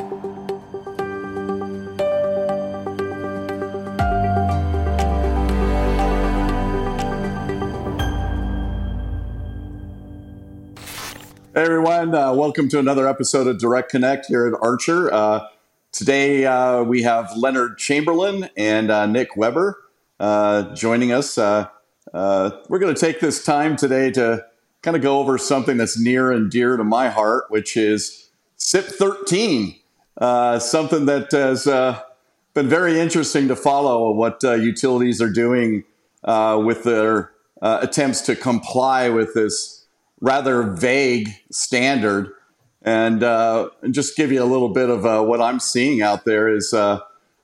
Hey everyone, uh, welcome to another episode of Direct Connect here at Archer. Uh, today uh, we have Leonard Chamberlin and uh, Nick Weber uh, joining us. Uh, we're going to take this time today to kind of go over something that's near and dear to my heart, which is CIP 13, something that has been very interesting to follow what utilities are doing with their attempts to comply with this rather vague standard. And, uh, just give you a little bit of uh, what I'm seeing out there is uh,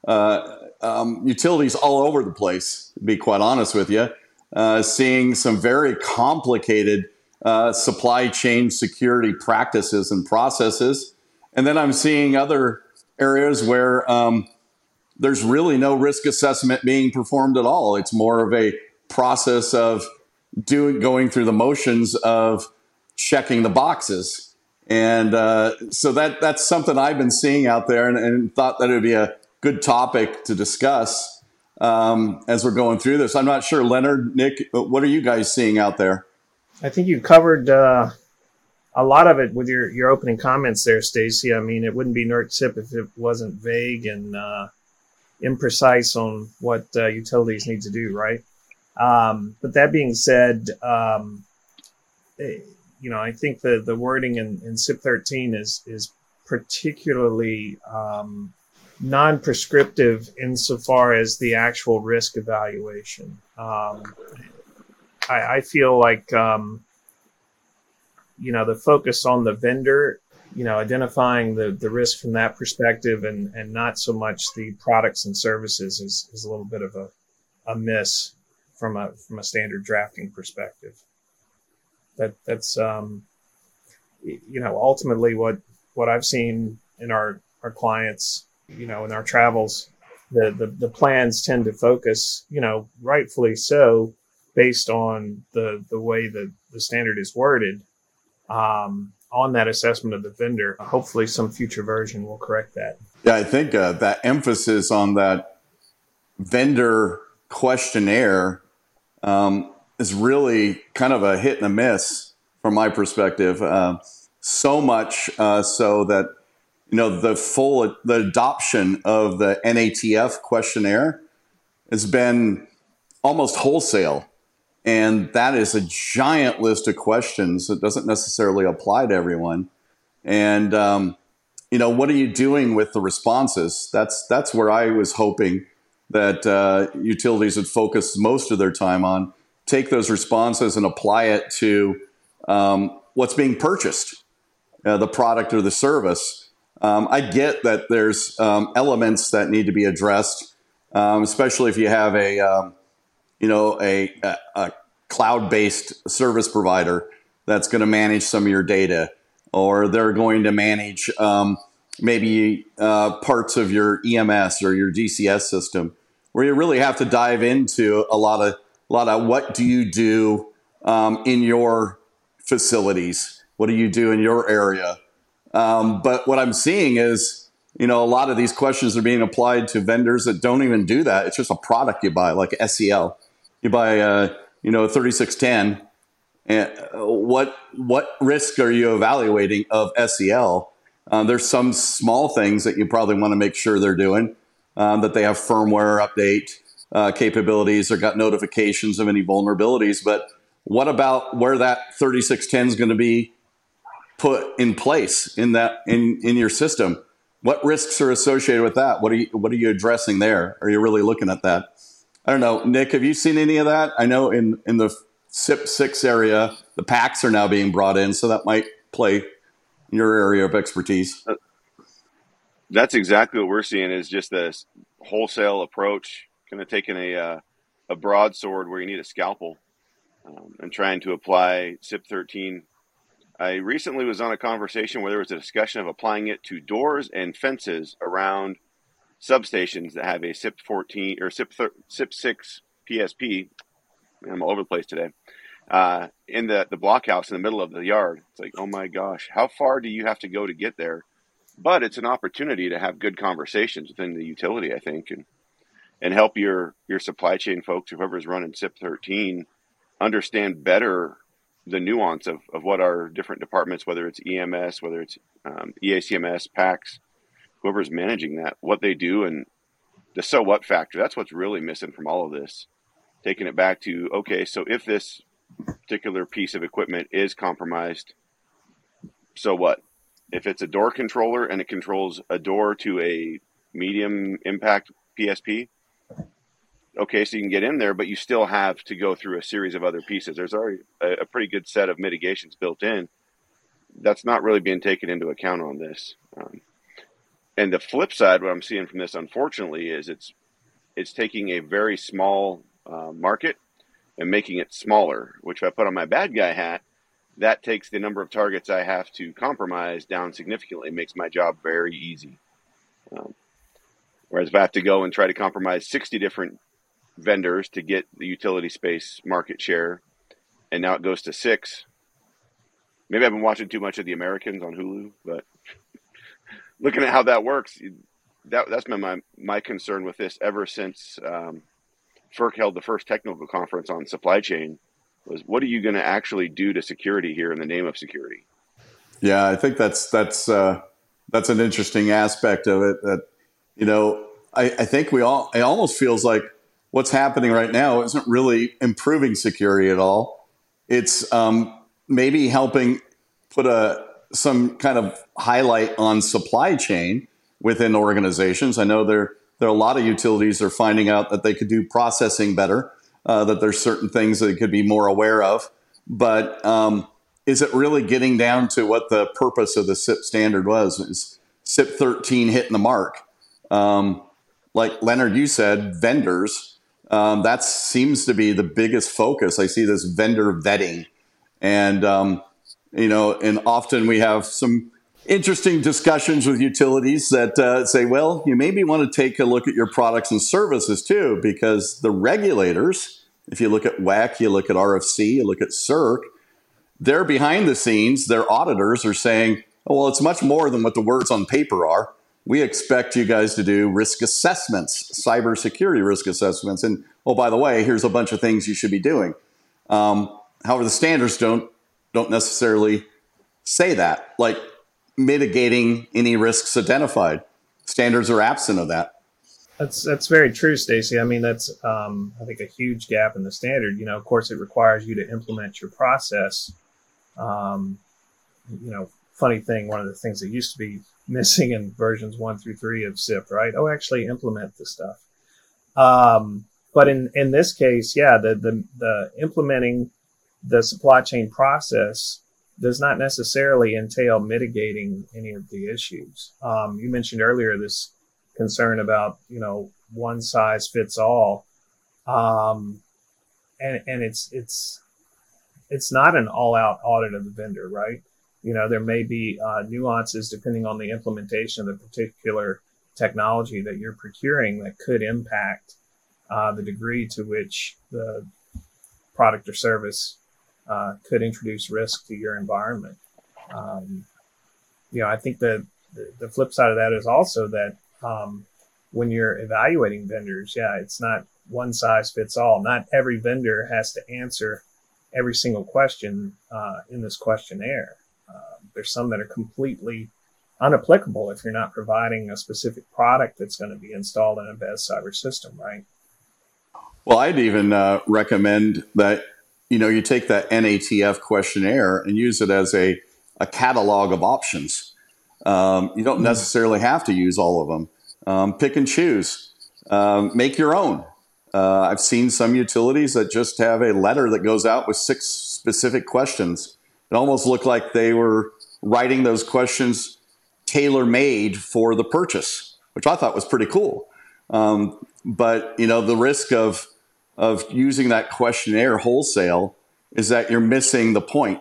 uh um, utilities all over the place, to be quite honest with you, uh, seeing some very complicated uh, supply chain security practices and processes. And then I'm seeing other areas where um, there's really no risk assessment being performed at all. It's more of a process of doing going through the motions of checking the boxes. And uh, so that that's something I've been seeing out there, and, and thought that it would be a good topic to discuss um, as we're going through this. I'm not sure, Leonard, Nick, what are you guys seeing out there? I think you covered uh, a lot of it with your, your opening comments there, Stacy. I mean, it wouldn't be NERC CIP if it wasn't vague and uh, imprecise on what uh, utilities need to do, right? Um, but that being said, um, eh, you know, I think the the wording in, in CIP 13 is is particularly um, non-prescriptive insofar as the actual risk evaluation. Um, I, I, feel like um, you know the focus on the vendor, you know, identifying the the risk from that perspective, and and not so much the products and services is is a little bit of a a miss from a from a standard drafting perspective. That that's um, you know ultimately what what I've seen in our our clients, you know, in our travels, the the, the plans tend to focus, you know, rightfully so, based on the the way that the standard is worded. Um, on that assessment of the vendor. Hopefully, some future version will correct that. Yeah, I think uh, that emphasis on that vendor questionnaire um, is really kind of a hit and a miss from my perspective. Uh, so much uh, so that you know the full the adoption of the NATF questionnaire has been almost wholesale, and that is a giant list of questions that doesn't necessarily apply to everyone. And um, you know, what are you doing with the responses? That's that's where I was hoping that uh, utilities would focus most of their time on take those responses and apply it to um, what's being purchased, uh, the product or the service. Um, I get that there's um, elements that need to be addressed, um, especially if you have a um, you know a, a, a cloud-based service provider that's going to manage some of your data, or they're going to manage um, maybe uh, parts of your EMS or your DCS system, where you really have to dive into a lot of a lot of what do you do um, in your facilities? What do you do in your area? Um, but what I'm seeing is, you know, a lot of these questions are being applied to vendors that don't even do that. It's just a product you buy, like SEL. You buy, a, you know, 3610. And uh, what what risk are you evaluating of SEL? Uh, there's some small things that you probably want to make sure they're doing, um, that they have firmware update, uh, capabilities or got notifications of any vulnerabilities. But what about where that 3610 is going to be put in place in that in in your system? What risks are associated with that? What are you what are you addressing there? Are you really looking at that? I don't know, Nick. Have you seen any of that? I know in in the CIP six area, the PACS are now being brought in, so that might play your area of expertise. That's exactly what we're seeing is just this wholesale approach kind of taking a uh, a broadsword where you need a scalpel um, and trying to apply CIP 13. I recently was on a conversation where there was a discussion of applying it to doors and fences around substations that have a CIP 14 or CIP CIP 6 PSP. I'm all over the place today. Uh, in the the blockhouse in the middle of the yard, it's like, oh my gosh, how far do you have to go to get there? but it's an opportunity to have good conversations within the utility, I think, and and help your your supply chain folks, whoever's running CIP 13, understand better the nuance of, of what our different departments, whether it's EMS, whether it's um, EACMS, PACS, whoever's managing that, what they do, and the so what factor. That's what's really missing from all of this. Taking it back to okay, so if this particular piece of equipment is compromised, so what? If it's a door controller and it controls a door to a medium impact PSP, okay, so you can get in there, but you still have to go through a series of other pieces. There's already a, a pretty good set of mitigations built in. That's not really being taken into account on this. Um, and the flip side, what I'm seeing from this, unfortunately, is it's it's taking a very small uh, market and making it smaller. Which, if I put on my bad guy hat, that takes the number of targets I have to compromise down significantly. It makes my job very easy. Um, whereas if I have to go and try to compromise 60 different vendors to get the utility space market share, and now it goes to six. Maybe I've been watching too much of the Americans on Hulu, but looking at how that works, that that's been my my concern with this ever since um, FERC held the first technical conference on supply chain. Was what are you going to actually do to security here in the name of security? Yeah, I think that's that's uh, that's an interesting aspect of it. That you know, I, I think we all it almost feels like what's happening right now isn't really improving security at all. It's um, maybe helping put a some kind of highlight on supply chain within organizations. I know there there are a lot of utilities are finding out that they could do processing better. Uh, that there's certain things that they could be more aware of, but um, is it really getting down to what the purpose of the CIP standard was? Is CIP 13 hitting the mark? Um, like Leonard, you said, vendors. Um, that seems to be the biggest focus. I see this vendor vetting, and um, you know, and often we have some interesting discussions with utilities that uh, say, well, you maybe want to take a look at your products and services too, because the regulators, if you look at WECC, you look at RFC, you look at SERC, they're behind the scenes, their auditors are saying, oh, well, it's much more than what the words on paper are. We expect you guys to do risk assessments, cybersecurity risk assessments. And oh, by the way, here's a bunch of things you should be doing. Um, however, the standards don't don't necessarily say that, like mitigating any risks identified. Standards are absent of that. That's that's very true, Stacy. I mean, that's um, I think a huge gap in the standard. You know, of course, it requires you to implement your process. Um, you know, funny thing, one of the things that used to be missing in versions one through three of CIP, right? Oh, actually implement the stuff. Um, but in in this case, yeah, the the the implementing the supply chain process does not necessarily entail mitigating any of the issues. Um, you mentioned earlier this concern about you know one size fits all, um, and and it's it's it's not an all out audit of the vendor, right? You know there may be uh, nuances depending on the implementation of the particular technology that you're procuring that could impact uh, the degree to which the product or service uh, could introduce risk to your environment. Um, you know, I think that the, the, flip side of that is also that um, when you're evaluating vendors, yeah, it's not one size fits all. Not every vendor has to answer every single question uh, in this questionnaire. Uh, there's some that are completely unapplicable if you're not providing a specific product that's going to be installed in a BES cyber system, right? Well, I'd even uh, recommend that you know, you take that NATF questionnaire and use it as a, a catalog of options. Um, you don't hmm. necessarily have to use all of them. Um, pick and choose. Um, make your own. Uh, I've seen some utilities that just have a letter that goes out with six specific questions. It almost looked like they were writing those questions tailor made for the purchase, which I thought was pretty cool. Um, but you know, the risk of of using that questionnaire wholesale is that you're missing the point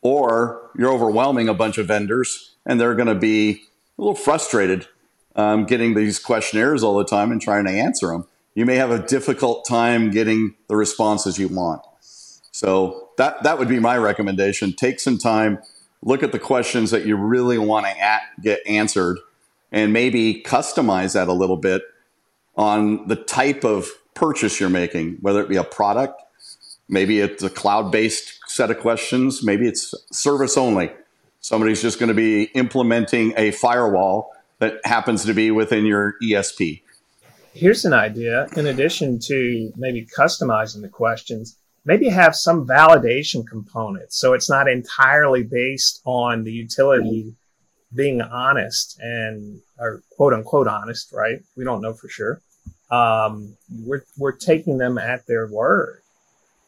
or you're overwhelming a bunch of vendors and they're going to be a little frustrated um, getting these questionnaires all the time and trying to answer them. You may have a difficult time getting the responses you want. So that that would be my recommendation. Take some time, look at the questions that you really want to get answered and maybe customize that a little bit on the type of purchase you're making, whether it be a product, maybe it's a cloud based set of questions, maybe it's service only. Somebody's just going to be implementing a firewall that happens to be within your ESP. Here's an idea. In addition to maybe customizing the questions, maybe have some validation components so it's not entirely based on the utility being honest and or quote unquote honest, right? We don't know for sure. Um, we're we're taking them at their word,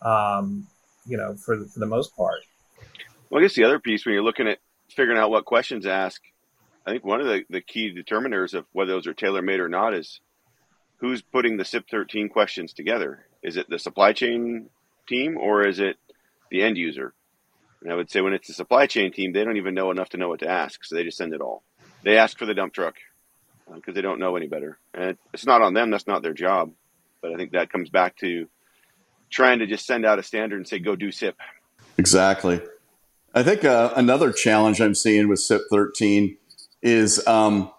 um, you know, for for the most part. Well, I guess the other piece when you're looking at figuring out what questions to ask, I think one of the, the key determiners of whether those are tailor made or not is who's putting the CIP 13 questions together. Is it the supply chain team or is it the end user? And I would say when it's the supply chain team, they don't even know enough to know what to ask, so they just send it all. They ask for the dump truck because they don't know any better, and it's not on them. That's not their job. But I think that comes back to trying to just send out a standard and say, "Go do CIP." Exactly. I think uh, another challenge I'm seeing with CIP 13 is um,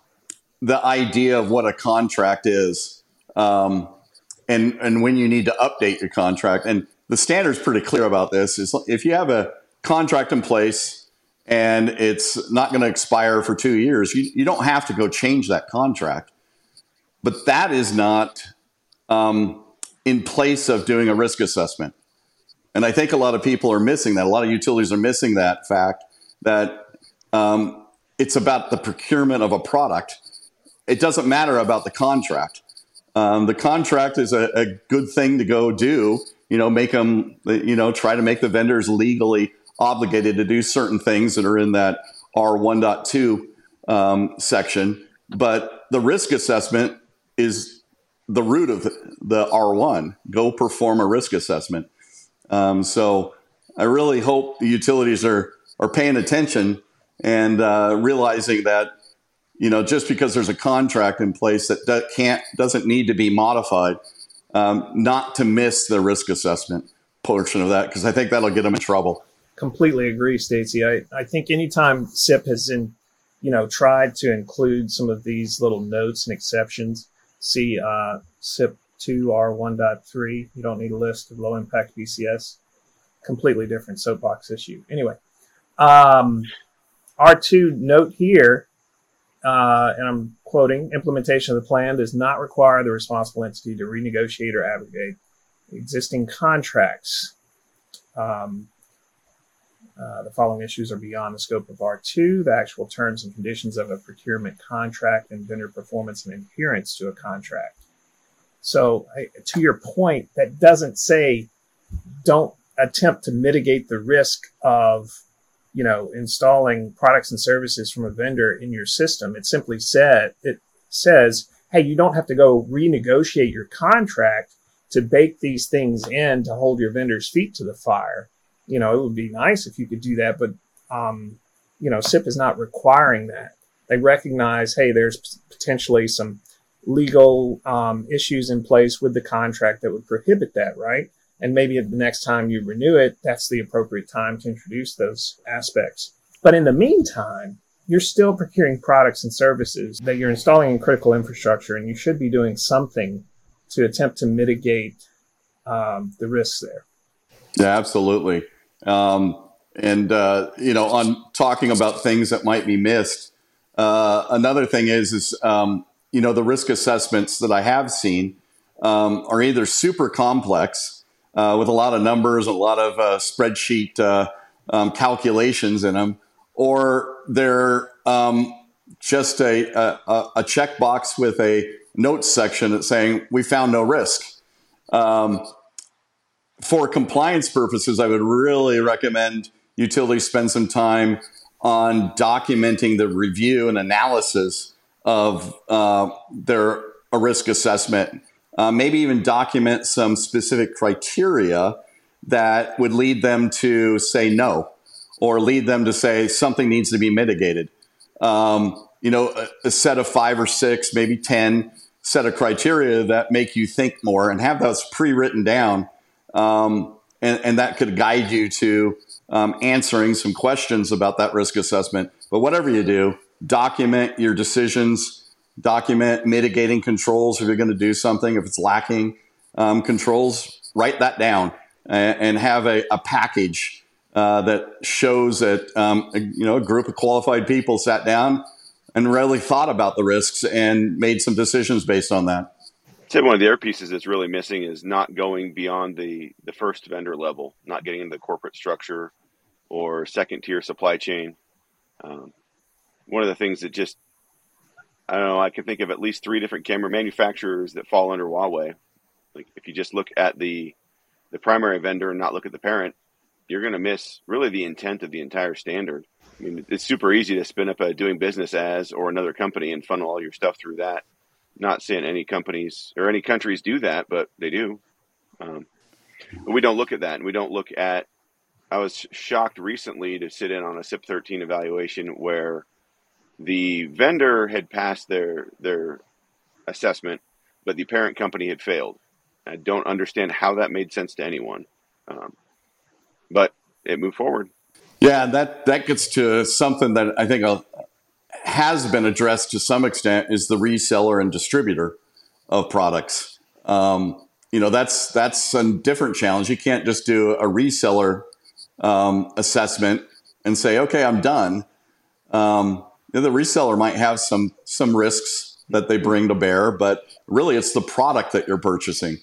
the idea of what a contract is, um, and and when you need to update your contract. And the standard's pretty clear about this. Is if you have a contract in place and it's not going to expire for two years, you, you don't have to go change that contract. But that is not um, in place of doing a risk assessment. And I think a lot of people are missing that. A lot of utilities are missing that fact that um, it's about the procurement of a product. It doesn't matter about the contract. Um, the contract is a, a, good thing to go do. You know, make them. You know, try to make the vendors legally obligated to do certain things that are in that R 1.2 um, section. But the risk assessment is the root of the R1. Go perform a risk assessment. Um, so I really hope the utilities are are paying attention and uh, realizing that you know just because there's a contract in place that, that can't doesn't need to be modified, um, not to miss the risk assessment portion of that because I think that'll get them in trouble. Completely agree, Stacy. I, I think anytime CIP has in, you know tried to include some of these little notes and exceptions, see uh, CIP 2R1.3. You don't need a list of low impact BCS, Completely different soapbox issue. Anyway, um, R2 note here, uh, and I'm quoting implementation of the plan does not require the responsible entity to renegotiate or abrogate existing contracts. Um, uh, the following issues are beyond the scope of R2 the actual terms and conditions of a procurement contract and vendor performance and adherence to a contract. So, I, to your point, that doesn't say don't attempt to mitigate the risk of you know installing products and services from a vendor in your system. It simply said it says, hey, you don't have to go renegotiate your contract to bake these things in to hold your vendor's feet to the fire you know, it would be nice if you could do that, but um, you know, CIP is not requiring that. They recognize, hey, there's potentially some legal um, issues in place with the contract that would prohibit that, right? And maybe the next time you renew it, that's the appropriate time to introduce those aspects. But in the meantime, you're still procuring products and services that you're installing in critical infrastructure, and you should be doing something to attempt to mitigate um, the risks there. Yeah, absolutely. Um, and uh, you know, on talking about things that might be missed, uh, another thing is is um, you know the risk assessments that I have seen um, are either super complex uh, with a lot of numbers, a lot of uh, spreadsheet uh, um, calculations in them, or they're um, just a, a, a checkbox with a notes section that's saying we found no risk. Um, for compliance purposes, I would really recommend utilities spend some time on documenting the review and analysis of uh, their a risk assessment. Uh, maybe even document some specific criteria that would lead them to say no or lead them to say something needs to be mitigated. Um, you know, a, a set of five or six, maybe 10 set of criteria that make you think more and have those pre written down um, and, and, that could guide you to um, answering some questions about that risk assessment. But whatever you do, document your decisions, document mitigating controls if you're going to do something. If it's lacking um, controls, write that down and, and have a, a package uh, that shows that um, a, you know a group of qualified people sat down and really thought about the risks and made some decisions based on that. I'd say one of the other pieces that's really missing is not going beyond the, the first vendor level, not getting into the corporate structure or second tier supply chain. Um, one of the things that just, I don't know, I can think of at least three different camera manufacturers that fall under Huawei. Like if you just look at the, the primary vendor and not look at the parent, you're going to miss really the intent of the entire standard. I mean, it's super easy to spin up a doing business as or another company and funnel all your stuff through that not seeing any companies or any countries do that, but they do. Um, we don't look at that, and we don't look at. I was shocked recently to sit in on a CIP 13 evaluation where the vendor had passed their their assessment, but the parent company had failed. I don't understand how that made sense to anyone, um, but it moved forward. Yeah, that that gets to something that I think has been addressed to some extent is the reseller and distributor of products. Um, you know, that's that's a different challenge. You can't just do a reseller um, assessment and say, "Okay, I'm done." Um, the reseller might have some some risks that they bring to bear, but really, it's the product that you're purchasing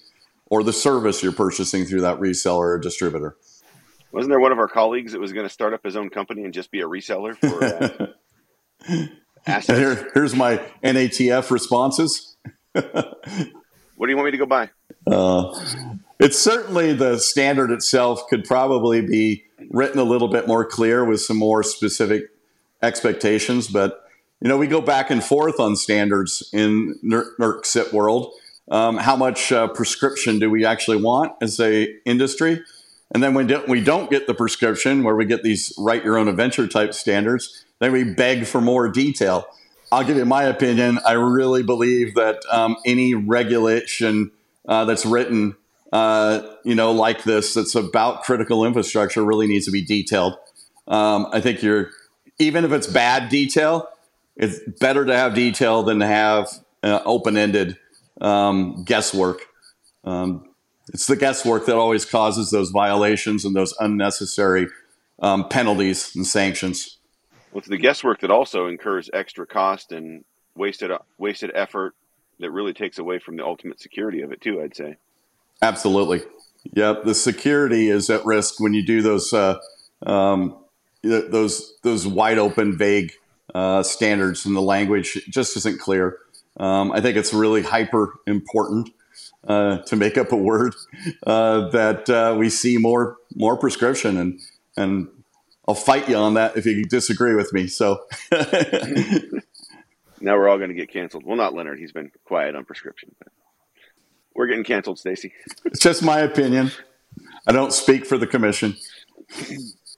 or the service you're purchasing through that reseller or distributor. Wasn't there one of our colleagues that was going to start up his own company and just be a reseller for? Uh, Here, here's my NATF responses. what do you want me to go by? Uh, it's certainly the standard itself could probably be written a little bit more clear with some more specific expectations. But you know, we go back and forth on standards in NERC CIP world. Um, how much uh, prescription do we actually want as a industry? And then when we don't get the prescription, where we get these write your own adventure type standards, then we beg for more detail. I'll give you my opinion. I really believe that um, any regulation uh, that's written, uh, you know, like this, that's about critical infrastructure, really needs to be detailed. Um, I think you're, even if it's bad detail, it's better to have detail than to have uh, open-ended um, guesswork. Um, it's the guesswork that always causes those violations and those unnecessary um, penalties and sanctions. It's the guesswork that also incurs extra cost and wasted wasted effort that really takes away from the ultimate security of it too. I'd say. Absolutely. Yep. The security is at risk when you do those uh, um, those those wide open, vague uh, standards, and the language just isn't clear. Um, I think it's really hyper important uh, to make up a word uh, that uh, we see more more prescription and and I'll fight you on that if you disagree with me. So now we're all going to get canceled. Well, not Leonard. He's been quiet on prescription. We're getting canceled, Stacy. It's just my opinion. I don't speak for the commission.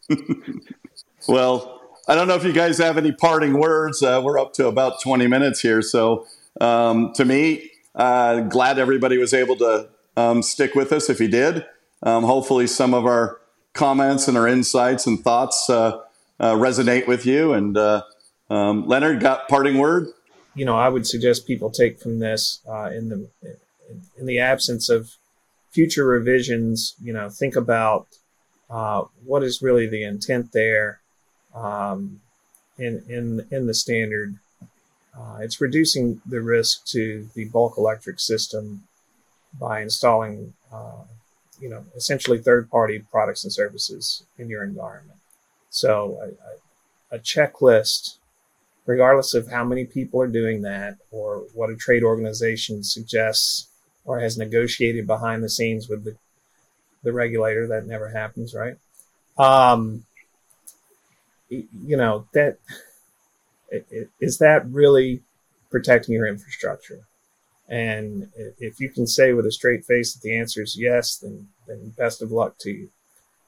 well, I don't know if you guys have any parting words. Uh, we're up to about 20 minutes here. So, um, to me, uh, glad everybody was able to um, stick with us if you did. Um, hopefully, some of our comments and our insights and thoughts uh, uh, resonate with you. And uh, um, Leonard, got parting word? You know, I would suggest people take from this uh, in the in the absence of future revisions. You know, think about uh, what is really the intent there um, in in in the standard. Uh, it's reducing the risk to the bulk electric system by installing uh, you know, essentially third party products and services in your environment. So a, a, a, checklist, regardless of how many people are doing that or what a trade organization suggests or has negotiated behind the scenes with the, the regulator, that never happens, right? Um, you know, that is that really protecting your infrastructure? And if you can say with a straight face that the answer is yes, then, then best of luck to you.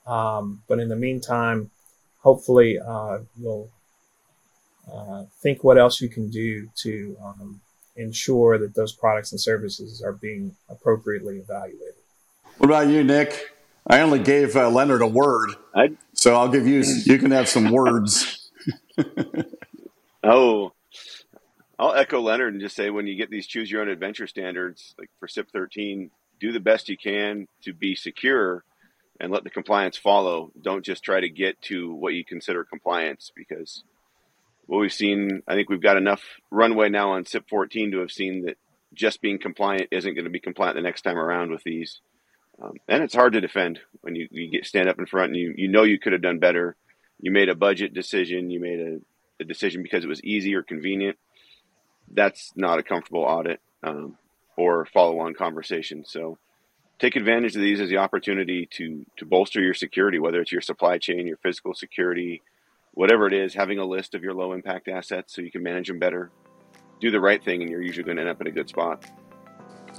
Um, but in the meantime, hopefully uh, you'll uh, think what else you can do to um, ensure that those products and services are being appropriately evaluated. What about you, Nick? I only gave uh, Leonard a word, I, so I'll give you. You can have some words. oh, I'll echo Leonard and just say when you get these choose your own adventure standards, like for CIP 13, do the best you can to be secure and let the compliance follow. Don't just try to get to what you consider compliance because what we've seen, I think we've got enough runway now on CIP 14 to have seen that just being compliant isn't going to be compliant the next time around with these. Um, and it's hard to defend when you, you get stand up in front and you, you know you could have done better. You made a budget decision, you made a, a decision because it was easy or convenient that's not a comfortable audit um, or follow on conversation. So take advantage of these as the opportunity to to bolster your security, whether it's your supply chain, your physical security, whatever it is. Having a list of your low impact assets so you can manage them better. Do the right thing, and you're usually going to end up in a good spot.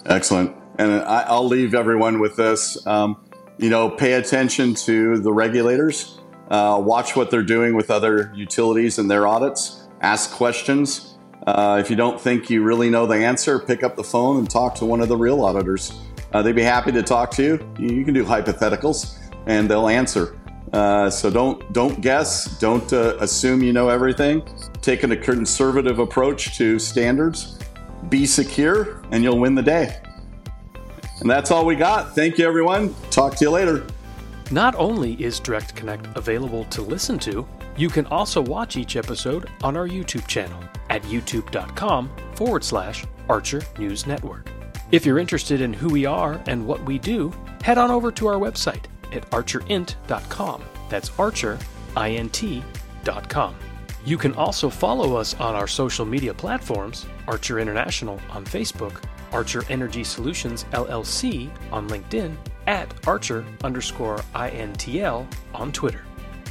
Excellent. And I, will leave everyone with this. Um, you know, pay attention to the regulators. Uh, watch what they're doing with other utilities and their audits. Ask questions uh, if you don't think you really know the answer, pick up the phone and talk to one of the real auditors. Uh, they'd be happy to talk to you. You can do hypotheticals, and they'll answer. Uh, so don't don't guess. Don't uh, assume you know everything. Take a conservative approach to standards. Be secure, and you'll win the day. And that's all we got. Thank you, everyone. Talk to you later. Not only is Direct Connect available to listen to, you can also watch each episode on our YouTube channel at youtube.com forward slash Archer News Network. If you're interested in who we are and what we do, head on over to our website at archerint.com. That's archerint.com. You can also follow us on our social media platforms Archer International on Facebook, Archer Energy Solutions LLC on LinkedIn, at Archer underscore INTL on Twitter.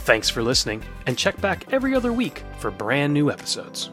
Thanks for listening, and check back every other week for brand new episodes.